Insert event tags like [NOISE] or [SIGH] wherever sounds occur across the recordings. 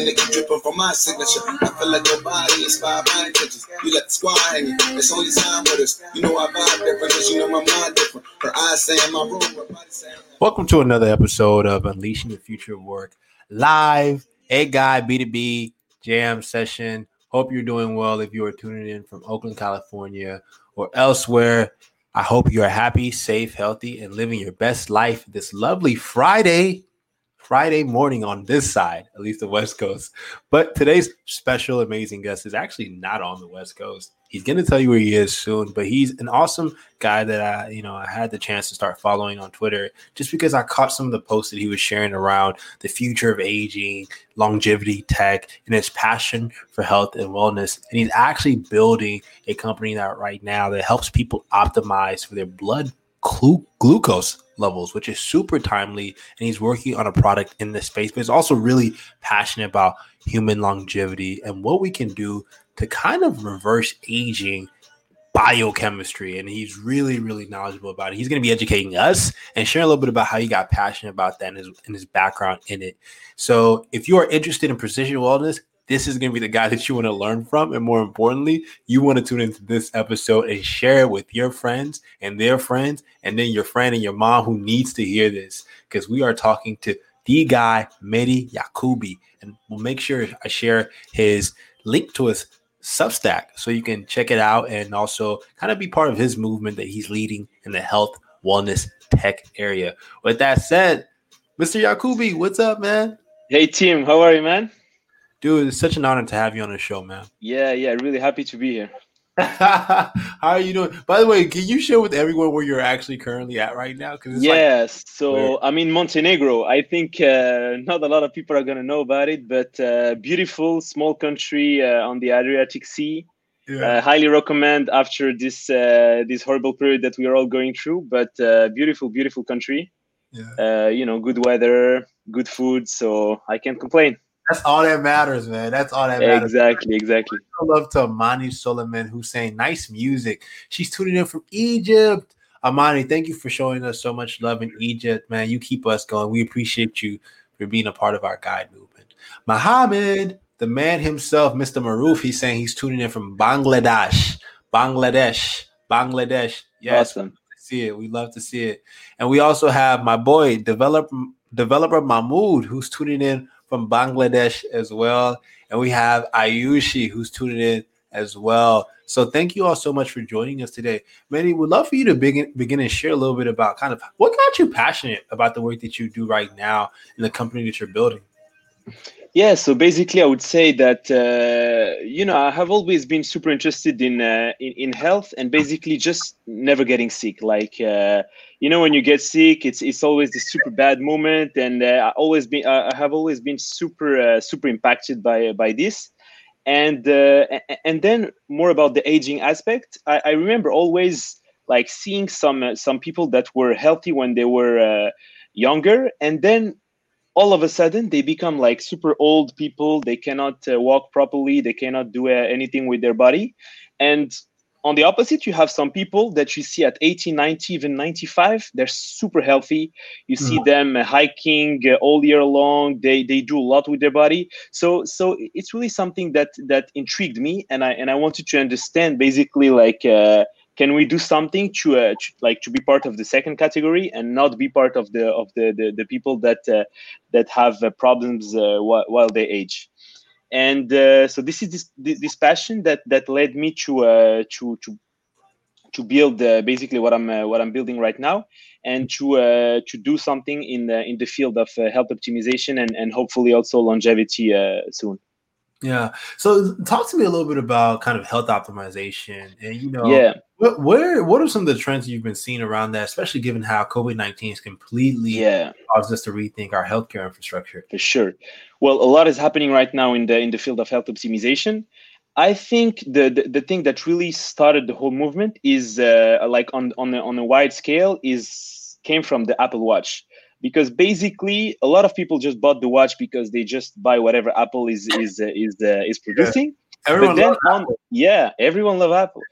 and they keep dripping from my signature. I feel like your body inspired my intentions. You let the squad hanging. It's only time with us. You know I vibe different, cause you know my mind different. Her eyes say in my room, her body saying. Welcome to another episode of Unleashing the Future of Work live. A guy B2B jam session. Hope you're doing well if you are tuning in from Oakland, California or elsewhere. I hope you are happy, safe, healthy, and living your best life this lovely Friday, Friday morning on this side, at least the West Coast. But today's special, amazing guest is actually not on the West Coast. He's going to tell you where he is soon, but he's an awesome guy that I, you know, I had the chance to start following on Twitter just because I caught some of the posts that he was sharing around the future of aging, longevity tech, and his passion for health and wellness. And he's actually building a company that right now that helps people optimize for their blood glu- glucose levels, which is super timely. And he's working on a product in this space, but he's also really passionate about human longevity and what we can do to kind of reverse aging biochemistry and he's really really knowledgeable about it he's going to be educating us and sharing a little bit about how he got passionate about that and his, and his background in it so if you are interested in precision wellness this is going to be the guy that you want to learn from and more importantly you want to tune into this episode and share it with your friends and their friends and then your friend and your mom who needs to hear this because we are talking to the guy Mehdi Yacoubi and we'll make sure I share his link to his Substack so you can check it out and also kind of be part of his movement that he's leading in the health, wellness, tech area. With that said, Mr. Yacoubi, what's up, man? Hey team. how are you, man? Dude, it's such an honor to have you on the show, man. [LAUGHS] Yeah, yeah, really happy to be here. How are you doing? By the way, can you share with everyone where you're actually currently at right now? Because yes, so I'm in Montenegro. I think uh, not a lot of people are gonna know about it, but uh, beautiful small country uh, on the Adriatic Sea. yeah. Uh, highly recommend after this uh, this horrible period that we are all going through. But uh, beautiful, beautiful country. yeah. Uh, you know, good weather, good food, so I can't complain. That's all that matters, man. That's all that matters. Exactly, exactly. I love to Amani Solomon who's saying nice music. She's tuning in from Egypt. Amani, thank you for showing us so much love in Egypt, man. You keep us going. We appreciate you for being a part of our guide movement. Muhammad, the man himself, Mr. Maruf, he's saying he's tuning in from Bangladesh. Bangladesh. Bangladesh. Yes, Awesome. see it. We love to see it. And we also have my boy, developer developer Mahmood, who's tuning in from Bangladesh as well. And we have Ayushi, who's tuning in as well. So thank you all so much for joining us today. Manny, would love for you to begin begin and share a little bit about kind of what got you passionate about the work that you do right now in the company that you're building. Yeah, so basically, I would say that uh, you know I have always been super interested in, uh, in in health and basically just never getting sick. Like uh, you know, when you get sick, it's it's always this super bad moment, and uh, I always been I have always been super uh, super impacted by by this. And uh, and then more about the aging aspect. I, I remember always like seeing some uh, some people that were healthy when they were uh, younger, and then all of a sudden they become like super old people. They cannot uh, walk properly. They cannot do uh, anything with their body. And on the opposite you have some people that you see at 80 90 even 95 they're super healthy. You see them uh, hiking uh, all year long. They they do a lot with their body. So so it's really something that that intrigued me and i and i wanted to understand basically like uh, can we do something to, uh, to like to be part of the second category and not be part of the of the the, the people that uh, that have uh, problems uh, while, while they age and uh, so this is this this passion that that led me to uh, to to to build uh, basically what I'm uh, what I'm building right now, and to uh, to do something in the in the field of uh, health optimization and and hopefully also longevity soon. Yeah. So talk to me a little bit about kind of health optimization and you know Yeah. what where what are some of the trends you've been seeing around that, especially given how COVID nineteen has completely Yeah. caused us to rethink our healthcare infrastructure. for sure. Well, a lot is happening right now in the in the field of health optimization. I think the, the, the thing that really started the whole movement is uh, like on on a, on a wide scale is came from the Apple Watch because basically a lot of people just bought the watch because they just buy whatever Apple is is uh, is uh, is producing. Everyone but then loves on, yeah, everyone love Apple,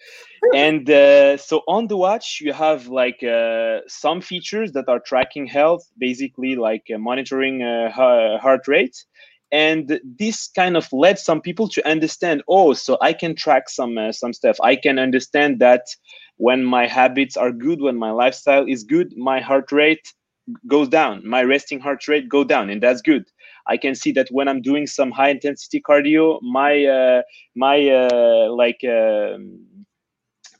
and uh, so on the watch you have like uh, some features that are tracking health, basically like uh, monitoring uh, heart rate, and this kind of led some people to understand. Oh, so I can track some uh, some stuff. I can understand that when my habits are good, when my lifestyle is good, my heart rate goes down, my resting heart rate go down, and that's good. I can see that when I'm doing some high intensity cardio, my uh, my uh, like um,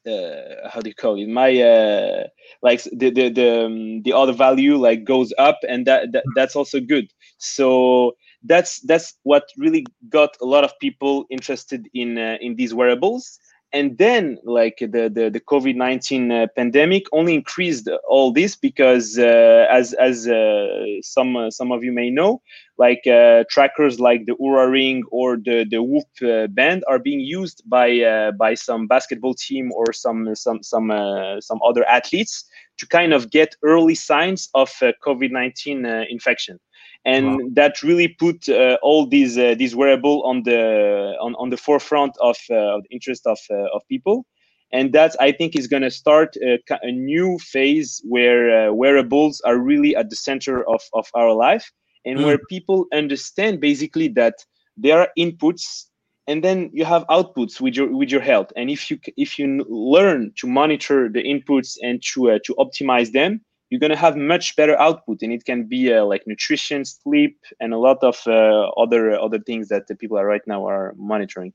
uh, how do you call it? My uh, like the the the, um, the other value like goes up, and that, that that's also good. So that's that's what really got a lot of people interested in uh, in these wearables and then like the the, the covid-19 uh, pandemic only increased all this because uh, as as uh, some uh, some of you may know like uh, trackers like the Oura ring or the the whoop uh, band are being used by by some basketball team or some some some some other athletes to kind of get early signs of covid-19 infection and wow. that really put uh, all these uh, these wearable on the on, on the forefront of, uh, of the interest of uh, of people and that i think is going to start a, a, new phase where uh, wearables are really at the center of, of our life and mm. where people understand basically that there are inputs and then you have outputs with your with your health and if you if you learn to monitor the inputs and to uh, to optimize them you're going to have much better output and it can be uh, like nutrition sleep and a lot of uh, other other things that the people are right now are monitoring.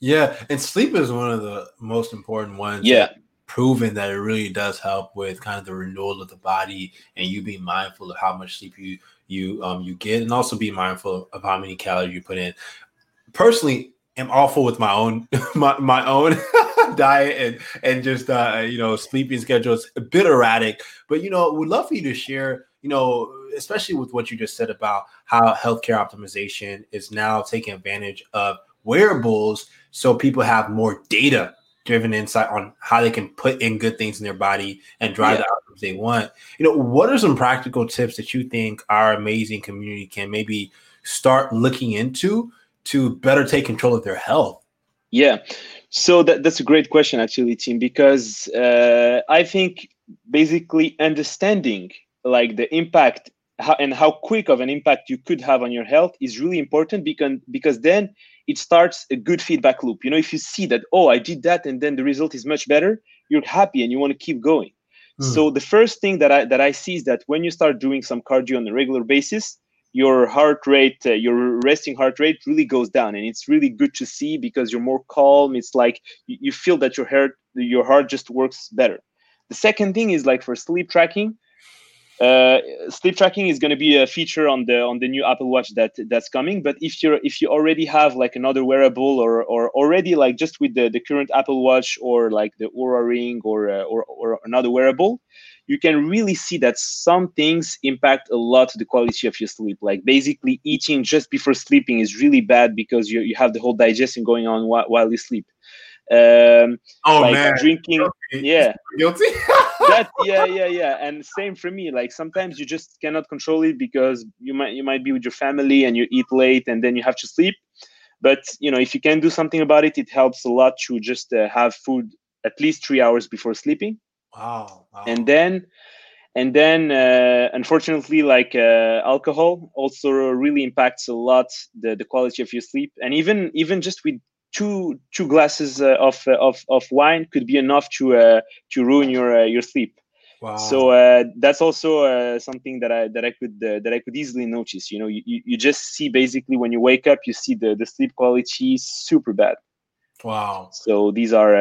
Yeah and sleep is one of the most important ones yeah. proven that it really does help with kind of the renewal of the body and you being mindful of how much sleep you you um you get and also be mindful of how many calories you put in. Personally am awful with my own [LAUGHS] my, my own [LAUGHS] [LAUGHS] diet and and just uh, you know sleeping schedules a bit erratic. But you know, would love for you to share. You know, especially with what you just said about how healthcare optimization is now taking advantage of wearables, so people have more data driven insight on how they can put in good things in their body and drive yeah. the outcomes they want. You know, what are some practical tips that you think our amazing community can maybe start looking into to better take control of their health? Yeah. So that, that's a great question, actually, Tim, because uh, I think basically understanding like the impact how, and how quick of an impact you could have on your health is really important because because then it starts a good feedback loop. You know, if you see that oh I did that and then the result is much better, you're happy and you want to keep going. Mm. So the first thing that I that I see is that when you start doing some cardio on a regular basis, your heart rate, uh, your resting heart rate really goes down. And it's really good to see because you're more calm. It's like you, you feel that your heart, your heart just works better. The second thing is like for sleep tracking, uh, sleep tracking is going to be a feature on the on the new Apple Watch that that's coming. But if you're if you already have like another wearable or or already like just with the, the current Apple Watch or like the Oura Ring or uh, or or another wearable, you can really see that some things impact a lot the quality of your sleep. Like basically eating just before sleeping is really bad because you, you have the whole digestion going on while, while you sleep. Um, oh like man, drinking, yeah, [LAUGHS] guilty. that yeah, yeah, yeah, and same for me. Like sometimes you just cannot control it because you might you might be with your family and you eat late and then you have to sleep. But you know if you can do something about it, it helps a lot to just uh, have food at least three hours before sleeping Wow. wow. And then and then uh, unfortunately like uh, alcohol also really impacts a lot the, the quality of your sleep and even even just with two two glasses uh, of, uh, of of wine could be enough to uh, to ruin your uh, your sleep wow. so that's also uh, something that i that i could that i could easily notice you know you, you just see basically when you wake up you see the the sleep quality super bad wow so these are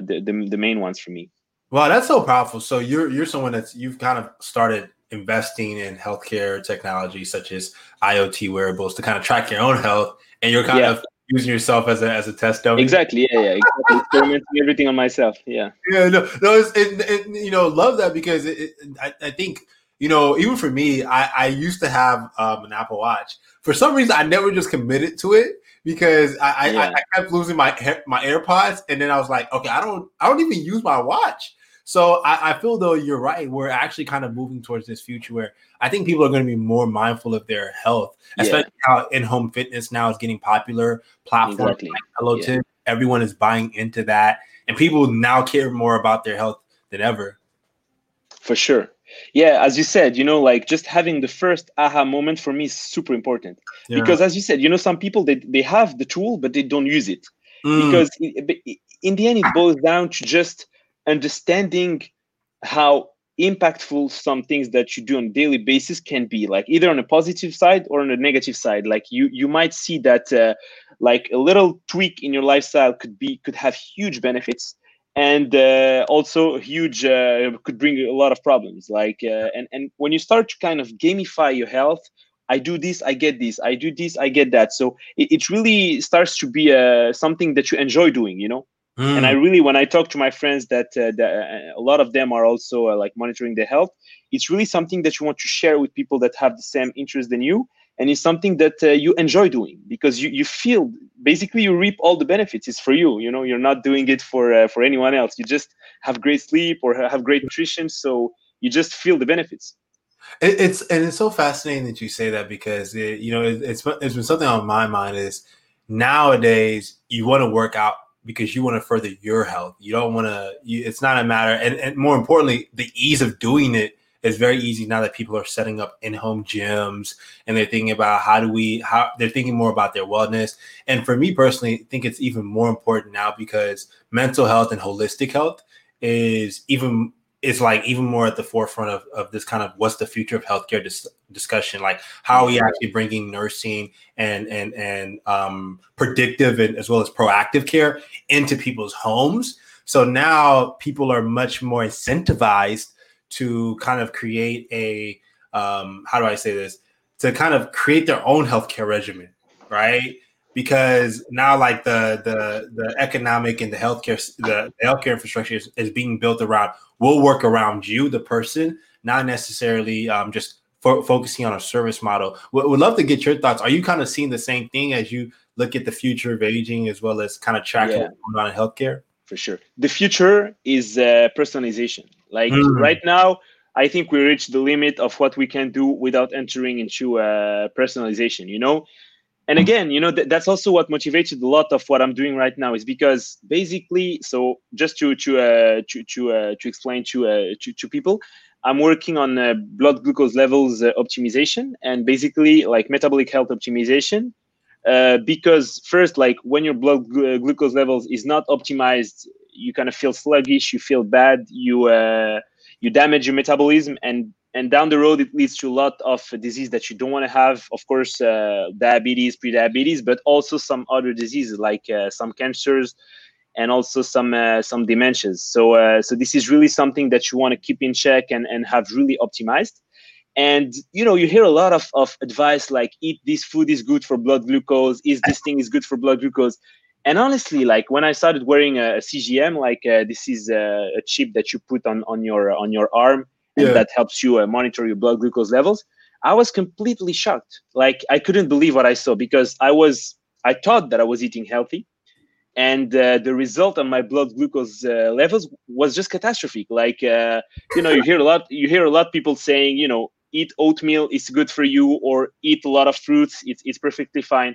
the, the the main ones for me Wow, that's so powerful. So you're you're someone that's you've kind of started investing in healthcare technology such as IoT wearables to kind of track your own health, and you're kind yeah. of using yourself as a as a test dummy. Exactly. Yeah. Yeah. Exactly. Experimenting everything on myself. Yeah. Yeah. No. No. It's, it, it, you know, love that because it, it, I, I think you know even for me, I I used to have um, an Apple Watch. For some reason, I never just committed to it because I, I, Yeah. I kept losing my my AirPods, and then I was like, okay, I don't I don't even use my watch. So I, I feel though you're right. We're actually kind of moving towards this future where I think people are going to be more mindful of their health, Yeah. especially how in-home fitness now is getting popular. Platforms Exactly. like Hello Yeah. Tip, everyone is buying into that, and people now care more about their health than ever. for sure yeah as you said you know like just having the first aha moment for me is super important Yeah. because as you said you know some people they, they have the tool but they don't use it Mm, because in the end it boils down to just understanding how impactful some things that you do on a daily basis can be like either on a positive side or on a negative side. Like you you might see that uh, like a little tweak in your lifestyle could be could have huge benefits and uh, also huge uh, could bring a lot of problems. Like uh, and and when you start to kind of gamify your health i do this i get this i do this i get that. So it, it really starts to be uh, something that you enjoy doing you know mm, and i really when i talk to my friends that, uh, that uh, a lot of them are also uh, like monitoring their health it's really something that you want to share with people that have the same interest than you and it's something that uh, you enjoy doing because you, you feel basically you reap all the benefits. It's for you you know you're not doing it for uh, for anyone else. You just have great sleep or have great nutrition so you just feel the benefits. It, it's and it's so fascinating that you say that because it, you know it, it's it's been something on my mind is nowadays you want to work out because you want to further your health. You don't want to. It's not a matter, and, and more importantly, the ease of doing it is very easy now that people are setting up in-home gyms and they're thinking about how do we how they're thinking more about their wellness. And for me personally, I think it's even more important now because mental health and holistic health is even is like even more at the forefront of, of this kind of what's the future of healthcare dis- discussion. Like how are we actually bringing nursing and and and um, predictive and as well as proactive care into people's homes? So now people are much more incentivized to kind of create a um, how do i say this? To kind of create their own healthcare regimen right because now like the the the economic and the healthcare the healthcare infrastructure is, is being built around will work around you the person not necessarily um, just fo- focusing on a service model would, would love to get your thoughts are you kind of seeing the same thing as you look at the future of aging as well as kind of tracking Yeah. what's going on in healthcare for sure. The future is uh, personalization. Like Mm. right now, I think we reached the limit of what we can do without entering into uh, personalization. You know, and again, you know th- that's also what motivated a lot of what I'm doing right now is because basically, so just to to uh, to to uh, to explain to, uh, to to people. I'm working on uh, blood glucose levels uh, optimization and basically like metabolic health optimization uh, because first like when your blood glu- glucose levels is not optimized you kind of feel sluggish you feel bad you uh, you damage your metabolism and and down the road it leads to a lot of disease that you don't want to have of course uh, diabetes pre-diabetes but also some other diseases like uh, some cancers and also some uh, some dementias. So uh, so this is really something that you want to keep in check and and have really optimized. And you know you hear a lot of, of advice like eat this food is good for blood glucose. Is this thing is good for blood glucose and honestly like when i started wearing a, a cgm like uh, this is a, a chip that you put on on your on your arm and Yeah. that helps you uh, monitor your blood glucose levels i was completely shocked. Like i couldn't believe what i saw because i was i thought that i was eating healthy and uh, the result on my blood glucose uh, levels was just catastrophic. Like uh, you know you hear a lot you hear a lot of people saying you know eat oatmeal it's good for you or eat a lot of fruits it's, it's perfectly fine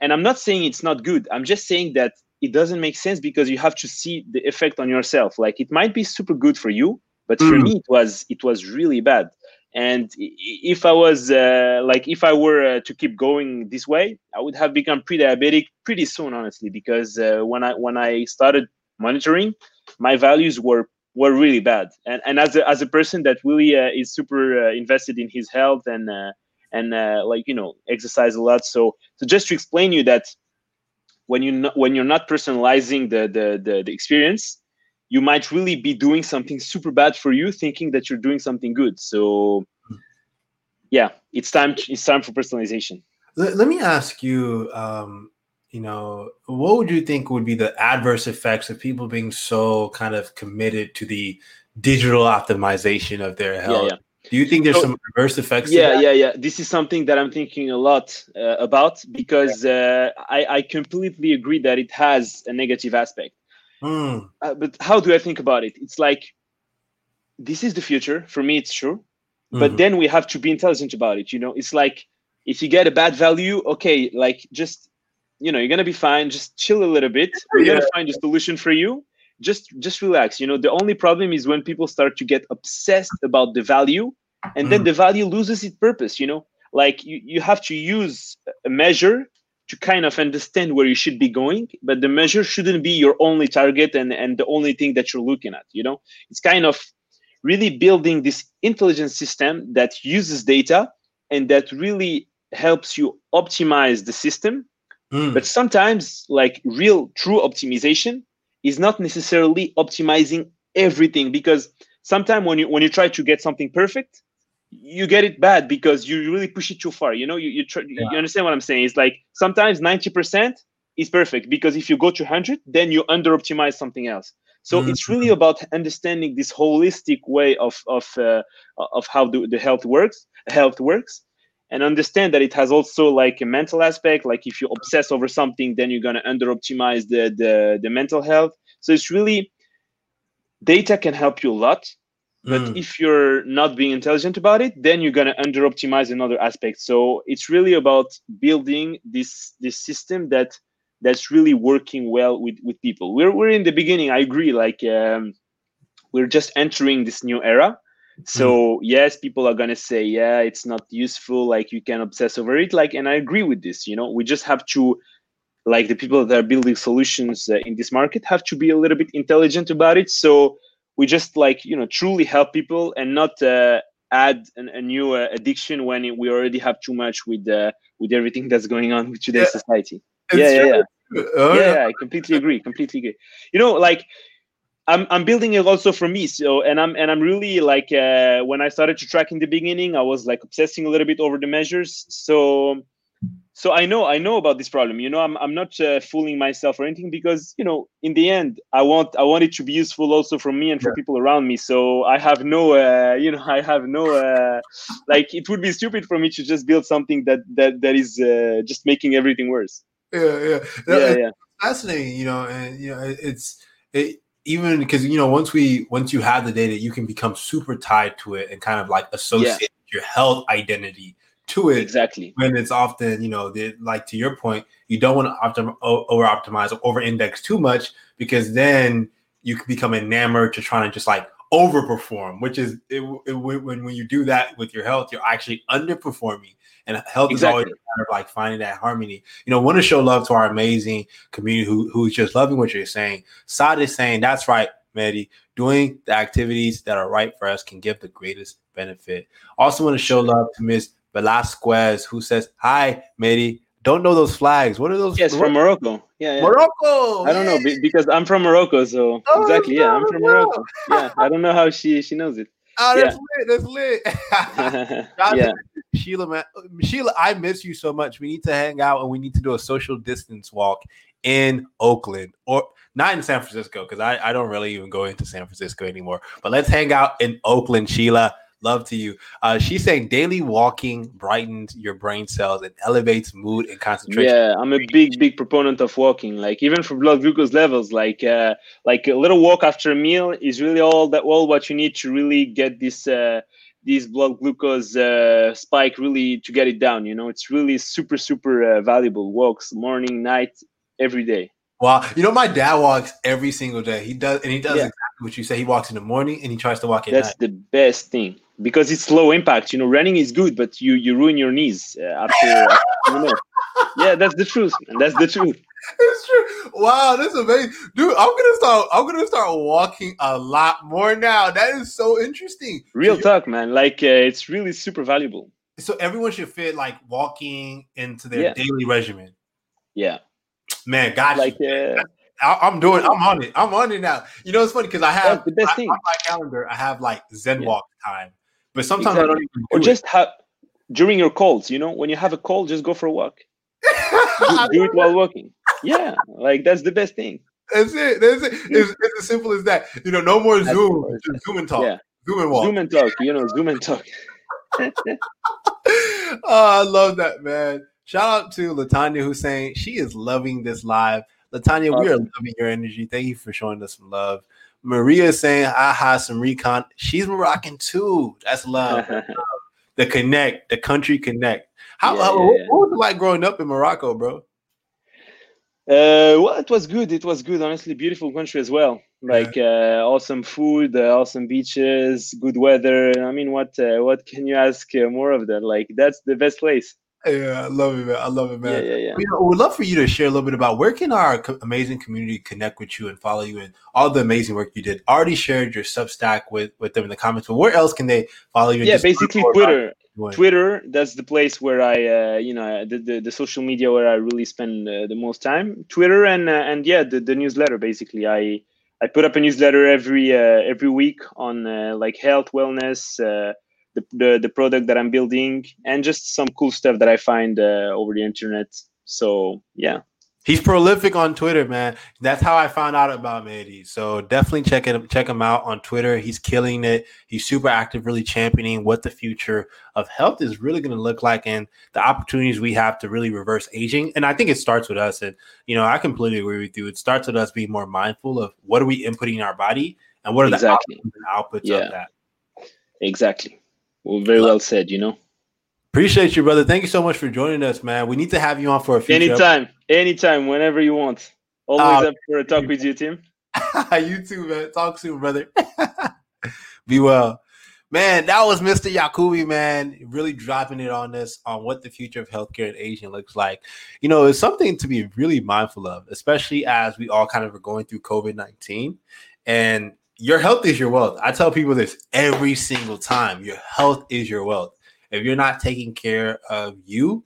and i'm not saying it's not good. I'm just saying that it doesn't make sense because you have to see the effect on yourself. Like it might be super good for you but for Mm. me it was it was really bad. And if i was uh, like if i were uh, to keep going this way i would have become pre-diabetic pretty soon honestly because uh, when i when i started monitoring my values were were really bad. And and as a, as a person that really uh, is super uh, invested in his health and uh, and uh, like you know exercise a lot. So so just to explain you that when you not, when you're not personalizing the, the the the experience you might really be doing something super bad for you thinking that you're doing something good. So yeah it's time it's time for personalization. Let, let me ask you um you know what would you think would be the adverse effects of people being so kind of committed to the digital optimization of their health yeah Do you think there's So- some reverse effects? yeah yeah yeah. This is something that i'm thinking a lot uh, about because uh, I, I completely agree that it has a negative aspect. Mm, uh, but how do i think about it? It's like this is the future. For me it's true. But mhm. then we have to be intelligent about it you know? It's like if you get a bad value okay like just you know you're gonna be fine. Just chill a little bit. We're gonna find a solution for you just just relax. You know the only problem is when people start to get obsessed about the value and then Mm. the value loses its purpose you know? Like you, you have to use a measure to kind of understand where you should be going but the measure shouldn't be your only target and and the only thing that you're looking at you know? It's kind of really building this intelligent system that uses data and that really helps you optimize the system. Mm, but sometimes like real true optimization is not necessarily optimizing everything because sometimes when you when you try to get something perfect you get it bad because you really push it too far you know you you, try, Yeah. you understand what i'm saying? It's like sometimes 90% is perfect because if you go to 100 then you under optimize something else. So it's really about understanding this holistic way of of uh, of how the, the health works health works and understand that it has also like a mental aspect like if you obsess over something then you're going to under optimize the, the the mental health. So it's really data can help you a lot but mm. if you're not being intelligent about it then you're going to under optimize another aspect so it's really about building this this system that that's really working well with with people. We're, we're in the beginning i agree like um, we're just entering this new era so yes people are going to say yeah it's not useful like you can obsess over it like and i agree with this you know we just have to like the people that are building solutions uh, in this market have to be a little bit intelligent about it so we just like you know truly help people and not uh, add an, a new uh, addiction when it, we already have too much with uh, with everything that's going on with today's Yeah. society It's yeah, yeah, yeah Oh, yeah, yeah, I completely agree. Completely agree. You know, like I'm I'm building it also for me. So and I'm and I'm really like uh, when I started to track in the beginning, I was like obsessing a little bit over the measures. So so I know I know about this problem. You know, I'm I'm not uh, fooling myself or anything because you know in the end I want I want it to be useful also for me and for people around me. So I have no uh, you know [LAUGHS] I have no uh, like it would be stupid for me to just build something that that that is uh, just making everything worse. yeah, yeah. Yeah, yeah. fascinating, you know, and you know, it's it, even because you know once we once you have the data, you can become super tied to it and kind of like associate your health identity to it. Exactly. When it's often, you know, the, like to your point, you don't want to optim- over optimize or over index too much because then you can become enamored to trying to just like overperform, which is it, it, when when you do that with your health, you're actually underperforming. And health is always Exactly. a matter of like finding that harmony. You know, want to show love to our amazing community who who's just loving what you're saying. Saad is saying that's right, Mehdi. Doing the activities that are right for us can give the greatest benefit. Also, want to show love to Miss Velasquez, who says, "Hi, Mehdi. Don't know those flags. What are those? Yes, from Morocco. Yeah, yeah. Morocco. I don't know be- because I'm from Morocco, so Oh, exactly. Yeah, I'm from. Morocco. Yeah, I don't know how she she knows it. [LAUGHS] Oh, that's lit. That's lit. [LAUGHS] Yeah, Sheila, man. Sheila, I miss you so much. We need to hang out and we need to do a social distance walk in Oakland or not in San Francisco because I, I don't really even go into San Francisco anymore. But let's hang out in Oakland, Sheila. Love to you. Uh, she's saying daily walking brightens your brain cells and elevates mood and concentration. yeah. I'm a big big proponent of walking. Like even for blood glucose levels, like uh, like a little walk after a meal is really all that all what you need to really get this uh, this blood glucose uh, spike really to get it down. You know, it's really super super uh, valuable. Walks morning, night, every day. Wow. You know, my dad walks every single day. He does, and he does Yeah. exactly what you say. He walks in the morning and he tries to walk at That's night. the best thing because it's low impact. You know, running is good, but you you ruin your knees uh, after. [LAUGHS] you know. Yeah, that's the truth. That's the truth. It's true. Wow, that's amazing, dude. I'm gonna start. I'm gonna start walking a lot more now. That is so interesting. Real so, talk, man. Like uh, it's really super valuable. so everyone should fit like walking into their Yeah. daily regimen. Yeah, Man, got like you. uh, I, I'm doing. I'm on it. I'm on it now. You know, it's funny because I have the best I- thing. on my calendar. I have like Zen Yeah. walk time, but sometimes I don't even do Or just have during your calls. You know, when you have a call, just go for a walk. [LAUGHS] Do, do it while walking. Yeah, like that's the best thing. That's it. That's it. It's, it's as simple as that. You know, no more That's Zoom. Just Zoom and talk. Yeah. Zoom and walk. Zoom and talk. You know, Zoom and talk. [LAUGHS] oh, I love that, man. Shout out to Latanya Hussein. She is loving this live. Latanya, we are loving your energy. Thank you for showing us some love. Maria is saying, aha, some recon. She's Moroccan too. That's love. [LAUGHS] the connect, the country connect. How, Yeah, how yeah, what, yeah. what was it like growing up in Morocco, bro? Uh, well, it was good. It was good. Honestly, beautiful country as well. Like uh, awesome food, uh, awesome beaches, good weather. I mean, what uh, what can you ask uh, more of that? Like that's the best place. Yeah, I love it, man. I love it, man. yeah, yeah. You know, we'd love for you to share a little bit about where can our co- amazing community connect with you and follow you and all the amazing work you did. Already shared your Substack with with them in the comments, but where else can they follow you? Yeah, basically Twitter. what you're doing? Twitter. That's the place where I, uh, you know, the, the the social media where I really spend uh, the most time. Twitter and uh, and yeah, the, the newsletter. Basically, I I put up a newsletter every uh, every week on uh, like health, wellness, uh, the, the the product that I'm building, and just some cool stuff that I find uh, over the internet. So yeah, He's prolific on Twitter, man. That's how I found out about Mehdi. So definitely check him check him out on Twitter. He's killing it. He's super active, really championing what the future of health is really going to look like and the opportunities we have to really reverse aging. And I think it starts with us. And you know, I completely agree with you. It starts with us being more mindful of what are we inputting in our body and what are Exactly. the and outputs Yeah. of that. exactly. Well, very well said. You know, Appreciate you, brother. Thank you so much for joining us, man. We need to have you on for a future. anytime, anytime, whenever you want. Always Oh, up for a talk with you, Tim. [LAUGHS] you too, man. Talk soon, brother. [LAUGHS] Be well. Man, that was Mr. Yacoubi, man, really dropping it on us on what the future of healthcare in Asian looks like. You know, it's something to be really mindful of, especially as we all kind of are going through COVID 19. And your health is your wealth. I tell people this every single time your health is your wealth. If you're not taking care of you,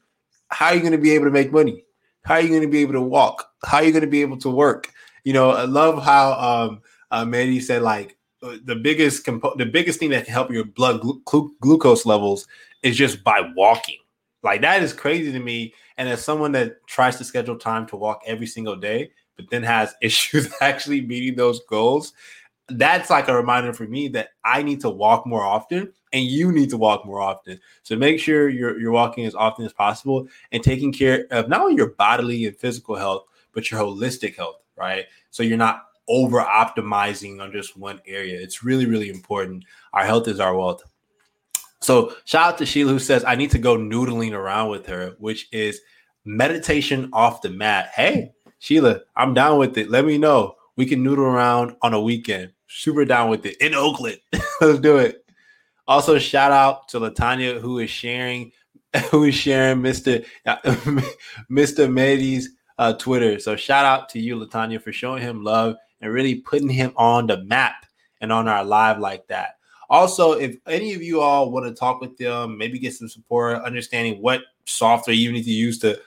how are you going to be able to make money? How are you going to be able to walk? How are you going to be able to work? You know, I love how um, uh, Mandy said, like, uh, the biggest compo- the biggest thing that can help your blood glu- glu- glucose levels is just by walking. Like that is crazy to me. And as someone that tries to schedule time to walk every single day, but then has [LAUGHS] issues actually meeting those goals, that's like a reminder for me that I need to walk more often and you need to walk more often. So make sure you're you're walking as often as possible and taking care of not only your bodily and physical health, but your holistic health, right? So you're not over optimizing on just one area. It's really, really important. Our health is our wealth. So shout out to Sheila who says I need to go noodling around with her, which is meditation off the mat. Hey, Sheila, I'm down with it. Let me know. We can noodle around on a weekend. Super down with it in Oakland. [LAUGHS] Let's do it. Also, shout out to Latanya who is sharing, [LAUGHS] who is sharing Mr. Mr. Mehdi's uh, Twitter. So shout out to you, Latanya, for showing him love and really putting him on the map and on our live like that. Also, if any of you all want to talk with them, maybe get some support, understanding what software you need to use to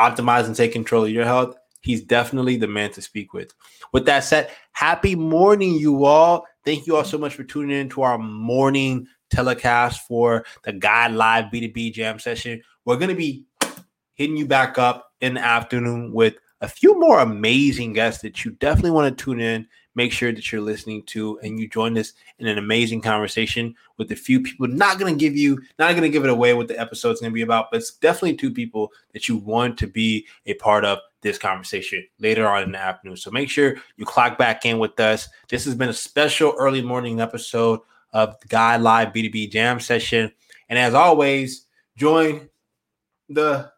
optimize and take control of your health, he's definitely the man to speak with. With that said, happy morning, you all. Thank you all so much for tuning in to our morning telecast for the Guide Live B2B Jam session. We're going to be hitting you back up in the afternoon with a few more amazing guests that you definitely want to tune in. Make sure that you're listening to and you join us in an amazing conversation with a few people. Not going to give you, not going to give it away what the episode's going to be about, but it's definitely two people that you want to be a part of this conversation later on in the afternoon. So make sure you clock back in with us. This has been a special early morning episode of the Guide Live B2B Jam session. And as always, join the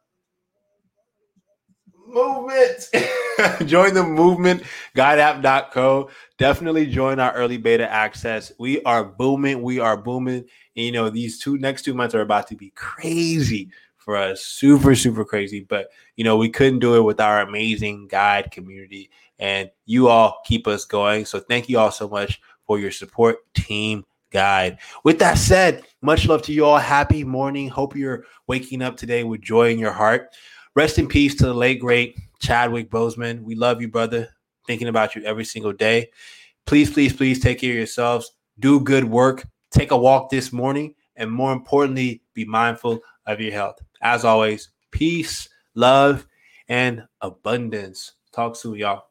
movement. [LAUGHS] join the movement, guideapp.co. Definitely join our early beta access. We are booming. We are booming. And, you know, these two next two months are about to be crazy for us. Super, super crazy. But, you know, we couldn't do it with our amazing guide community. And you all keep us going. So thank you all so much for your support, team guide. With that said, much love to you all. Happy morning. Hope you're waking up today with joy in your heart. Rest in peace to the late great Chadwick Boseman. We love you, brother. Thinking about you every single day. Please, please, please take care of yourselves. Do good work. Take a walk this morning. And more importantly, be mindful of your health. As always, peace, love, and abundance. Talk soon, y'all.